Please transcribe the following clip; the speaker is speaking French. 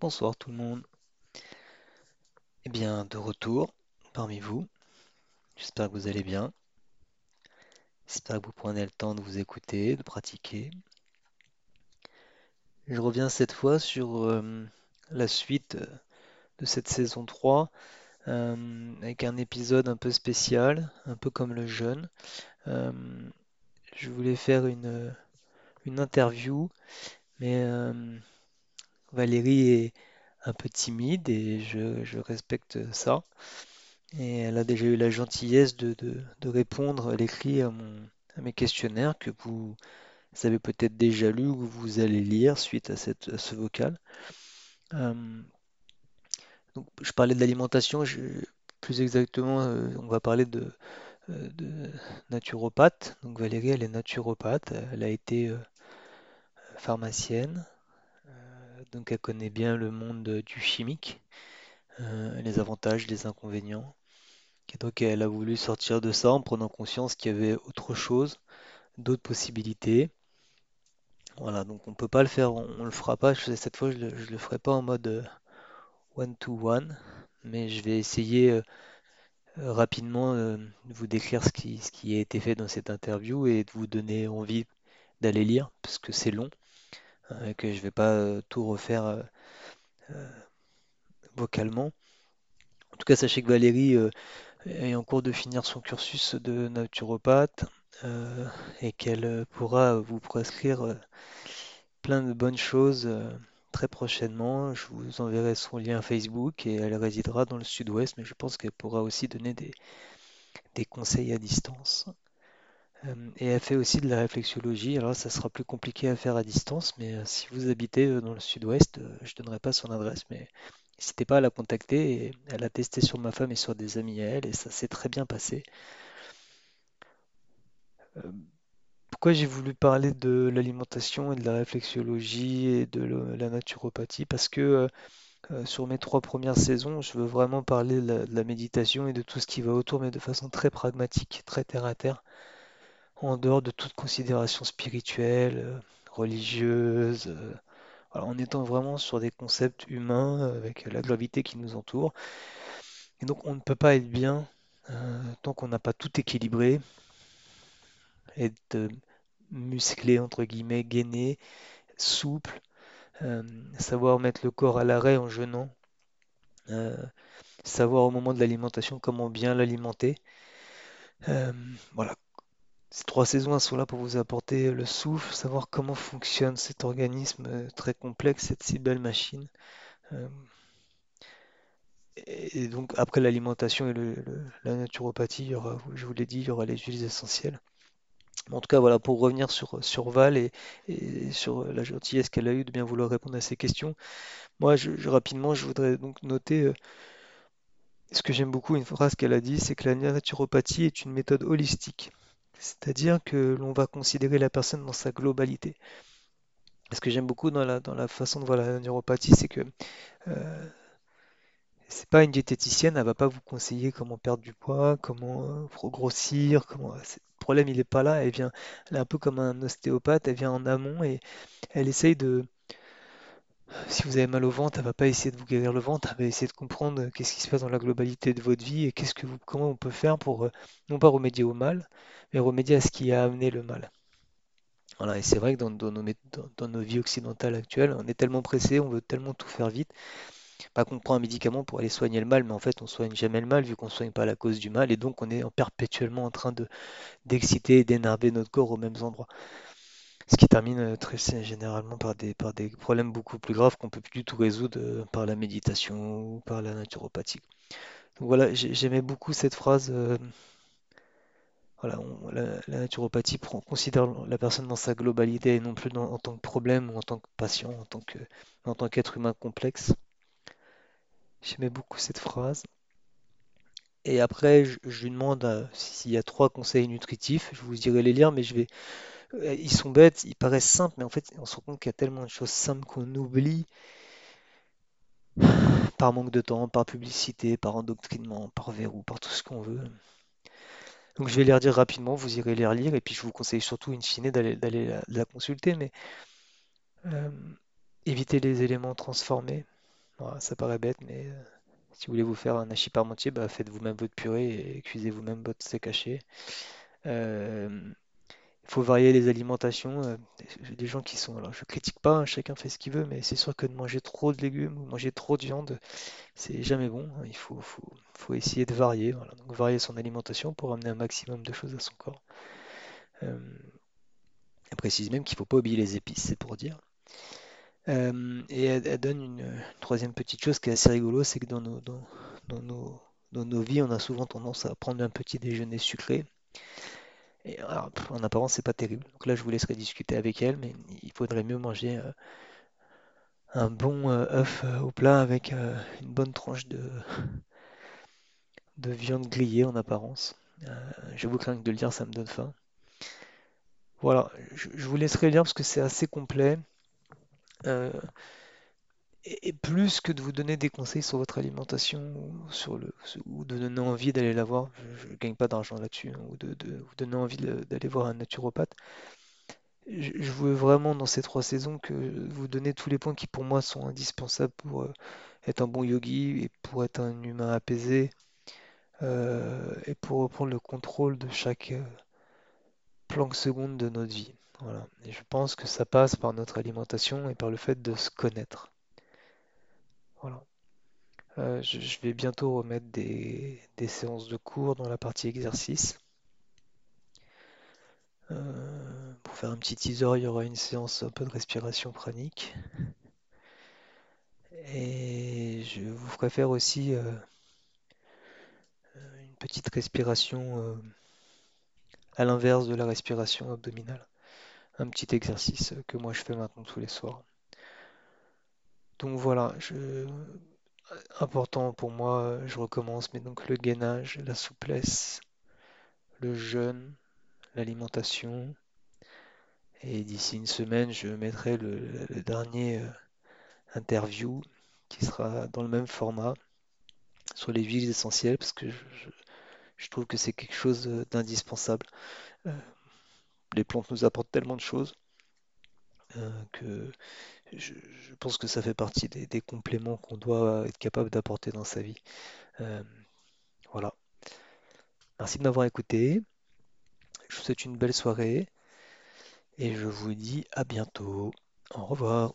Bonsoir tout le monde. Eh bien, de retour parmi vous. J'espère que vous allez bien. J'espère que vous prenez le temps de vous écouter, de pratiquer. Je reviens cette fois sur euh, la suite euh, de cette saison 3 euh, avec un épisode un peu spécial, un peu comme le jeûne. Je voulais faire une, une interview, mais Valérie est un peu timide et je, respecte ça. Et elle a déjà eu la gentillesse de, répondre à l'écrit à mes questionnaires que vous avez peut-être déjà lu ou vous allez lire suite à ce vocal. Donc, je parlais de l'alimentation, plus exactement, euh, on va parler de, euh, de naturopathe. Donc Valérie, elle est naturopathe, elle a été euh, pharmacienne, donc elle connaît bien le monde du chimique, euh, les avantages, les inconvénients. Et donc elle a voulu sortir de ça en prenant conscience qu'il y avait autre chose, d'autres possibilités. Voilà, donc on peut pas le faire, on, on le fera pas. Cette fois, je le, le ferai pas en mode euh, one-to-one, mais je vais essayer euh, rapidement de vous décrire ce qui, ce qui a été fait dans cette interview et de vous donner envie d'aller lire, parce que c'est long, hein, que je vais pas euh, tout refaire euh, vocalement. En tout cas, sachez que Valérie est en cours de finir son cursus de naturopathe et qu'elle pourra vous prescrire plein de bonnes choses très prochainement. Je vous enverrai son lien Facebook et elle résidera dans le sud-ouest, mais je pense qu'elle pourra aussi donner des, des conseils à distance. Euh, et elle fait aussi de la réflexologie. Alors ça sera plus compliqué à faire à distance, mais euh, si vous habitez euh, dans le sud-ouest, je donnerai pas son adresse, mais n'hésitez pas à la contacter. Et elle a testé sur ma femme et sur des amis à elle, et ça s'est très bien passé. Pourquoi j'ai voulu parler de l'alimentation et de la réflexologie et de la naturopathie? Parce que sur mes trois premières saisons, je veux vraiment parler de la méditation et de tout ce qui va autour, mais de façon très pragmatique, très terre à terre, en dehors de toute considération spirituelle, euh, religieuse, euh, en étant vraiment sur des concepts humains euh, avec la gravité qui nous entoure. Et donc on ne peut pas être bien tant qu'on n'a pas tout équilibré, être musclé, entre guillemets, gainé, souple, savoir mettre le corps à l'arrêt en jeûnant, savoir au moment de l'alimentation comment bien l'alimenter. Voilà, ces trois saisons sont là pour vous apporter le souffle, savoir comment fonctionne cet organisme euh, très complexe, cette si belle machine. Euh, et donc après l'alimentation et le- la naturopathie, il y aura, je vous l'ai dit, il y aura les huiles essentielles. En tout cas, voilà, pour revenir sur, Val et, sur la gentillesse qu'elle a eue de bien vouloir répondre à ces questions, moi, je- rapidement, je voudrais donc noter euh, ce que j'aime beaucoup, une phrase qu'elle a dit, c'est que la naturopathie est une méthode holistique. C'est-à-dire que l'on va considérer la personne dans sa globalité. Ce que j'aime beaucoup dans la, façon de voir la naturopathie, c'est que euh, c'est pas une diététicienne, elle va pas vous conseiller comment perdre du poids, comment euh, grossir, comment. c'est- Le problème, il est pas là. Elle vient, elle est un peu comme un ostéopathe, elle vient en amont et elle essaye de, Si vous avez mal au ventre, elle va pas essayer de vous guérir le ventre, elle va essayer de comprendre qu'est-ce qui se passe dans la globalité de votre vie et qu'est-ce que comment on peut faire pour euh, non pas remédier au mal, mais remédier à ce qui a amené le mal. Voilà, et c'est vrai que dans, nos, vies occidentales actuelles, on est tellement pressé, on veut tellement tout faire vite, pas qu'on prend un médicament pour aller soigner le mal, mais en fait on soigne jamais le mal vu qu'on soigne pas la cause du mal, et donc on est en perpétuellement en train de d'exciter et d'énerver notre corps aux mêmes endroits. Ce qui termine euh, très généralement par des, par des problèmes beaucoup plus graves qu'on peut plus du tout résoudre euh, par la méditation ou par la naturopathie. Donc voilà, j'ai- j'aimais beaucoup cette phrase. euh, voilà, la, naturopathie considère la personne dans sa globalité et non plus en tant que problème ou en tant que patient, en tant qu'être humain complexe. J'aimais beaucoup cette phrase. Et après, je, lui demande s'il y a trois conseils nutritifs. Je vous dirai les lire, mais je vais. Euh, Ils sont bêtes, ils paraissent simples, mais en fait, on se rend compte qu'il y a tellement de choses simples qu'on oublie par manque de temps, par publicité, par endoctrinement, par verrou, par tout ce qu'on veut. Donc je vais les redire rapidement, vous irez les relire, et puis je vous conseille surtout in fine d'aller la, consulter, mais euh, éviter les éléments transformés, Voilà, ça paraît bête, mais euh, si vous voulez vous faire un hachis parmentier, bah, faites vous-même votre purée et cuisez vous-même votre steak haché. Il faut varier les alimentations. euh, des gens qui sont, alors je critique pas, hein, chacun fait ce qu'il veut, mais c'est sûr que de manger trop de légumes ou manger trop de viande, c'est jamais bon. hein. Il faut, essayer de varier. Varier son alimentation pour amener un maximum de choses à son corps. Euh, elle précise même qu'il faut pas oublier les épices, c'est pour dire. Euh, et elle, donne une, troisième petite chose qui est assez rigolo, c'est que dans nos vies, on a souvent tendance à prendre un petit déjeuner sucré. Pff, en apparence, c'est pas terrible. Donc là, je vous laisserai discuter avec elle, mais il faudrait mieux manger euh, un bon euh, œuf euh, au plat avec euh, une bonne tranche de, de viande grillée en apparence. Euh, j'avoue que rien que de le dire, ça me donne faim. Voilà, je, je vous laisserai lire parce que c'est assez complet. Et, plus que de vous donner des conseils sur votre alimentation ou, sur le, ou de donner envie d'aller la voir, je ne gagne pas d'argent là-dessus, hein, ou de, de vous donner envie d'aller voir un naturopathe. Je, je veux vraiment dans ces trois saisons que vous donner tous les points qui pour moi sont indispensables pour euh, être un bon yogi et pour être un humain apaisé euh, et pour reprendre le contrôle de chaque euh, planque seconde de notre vie. Voilà. Et je pense que ça passe par notre alimentation et par le fait de se connaître. Voilà. Euh, je, vais bientôt remettre des, séances de cours dans la partie exercice. Euh, pour faire un petit teaser, il y aura une séance un peu de respiration pranique. Et je vous ferai faire aussi euh, une petite respiration à l'inverse de la respiration abdominale. Un petit exercice que moi je fais maintenant tous les soirs. Donc voilà, important pour moi, je recommence, mais donc le gainage, la souplesse, le jeûne, l'alimentation. Et d'ici une semaine, je mettrai le, dernier euh, interview qui sera dans le même format sur les huiles essentielles parce que je, trouve que c'est quelque chose d'indispensable. Euh, les plantes nous apportent tellement de choses euh, que je, pense que ça fait partie des, des compléments qu'on doit être capable d'apporter dans sa vie. Euh, voilà. Merci de m'avoir écouté. Je vous souhaite une belle soirée et je vous dis à bientôt. Au revoir.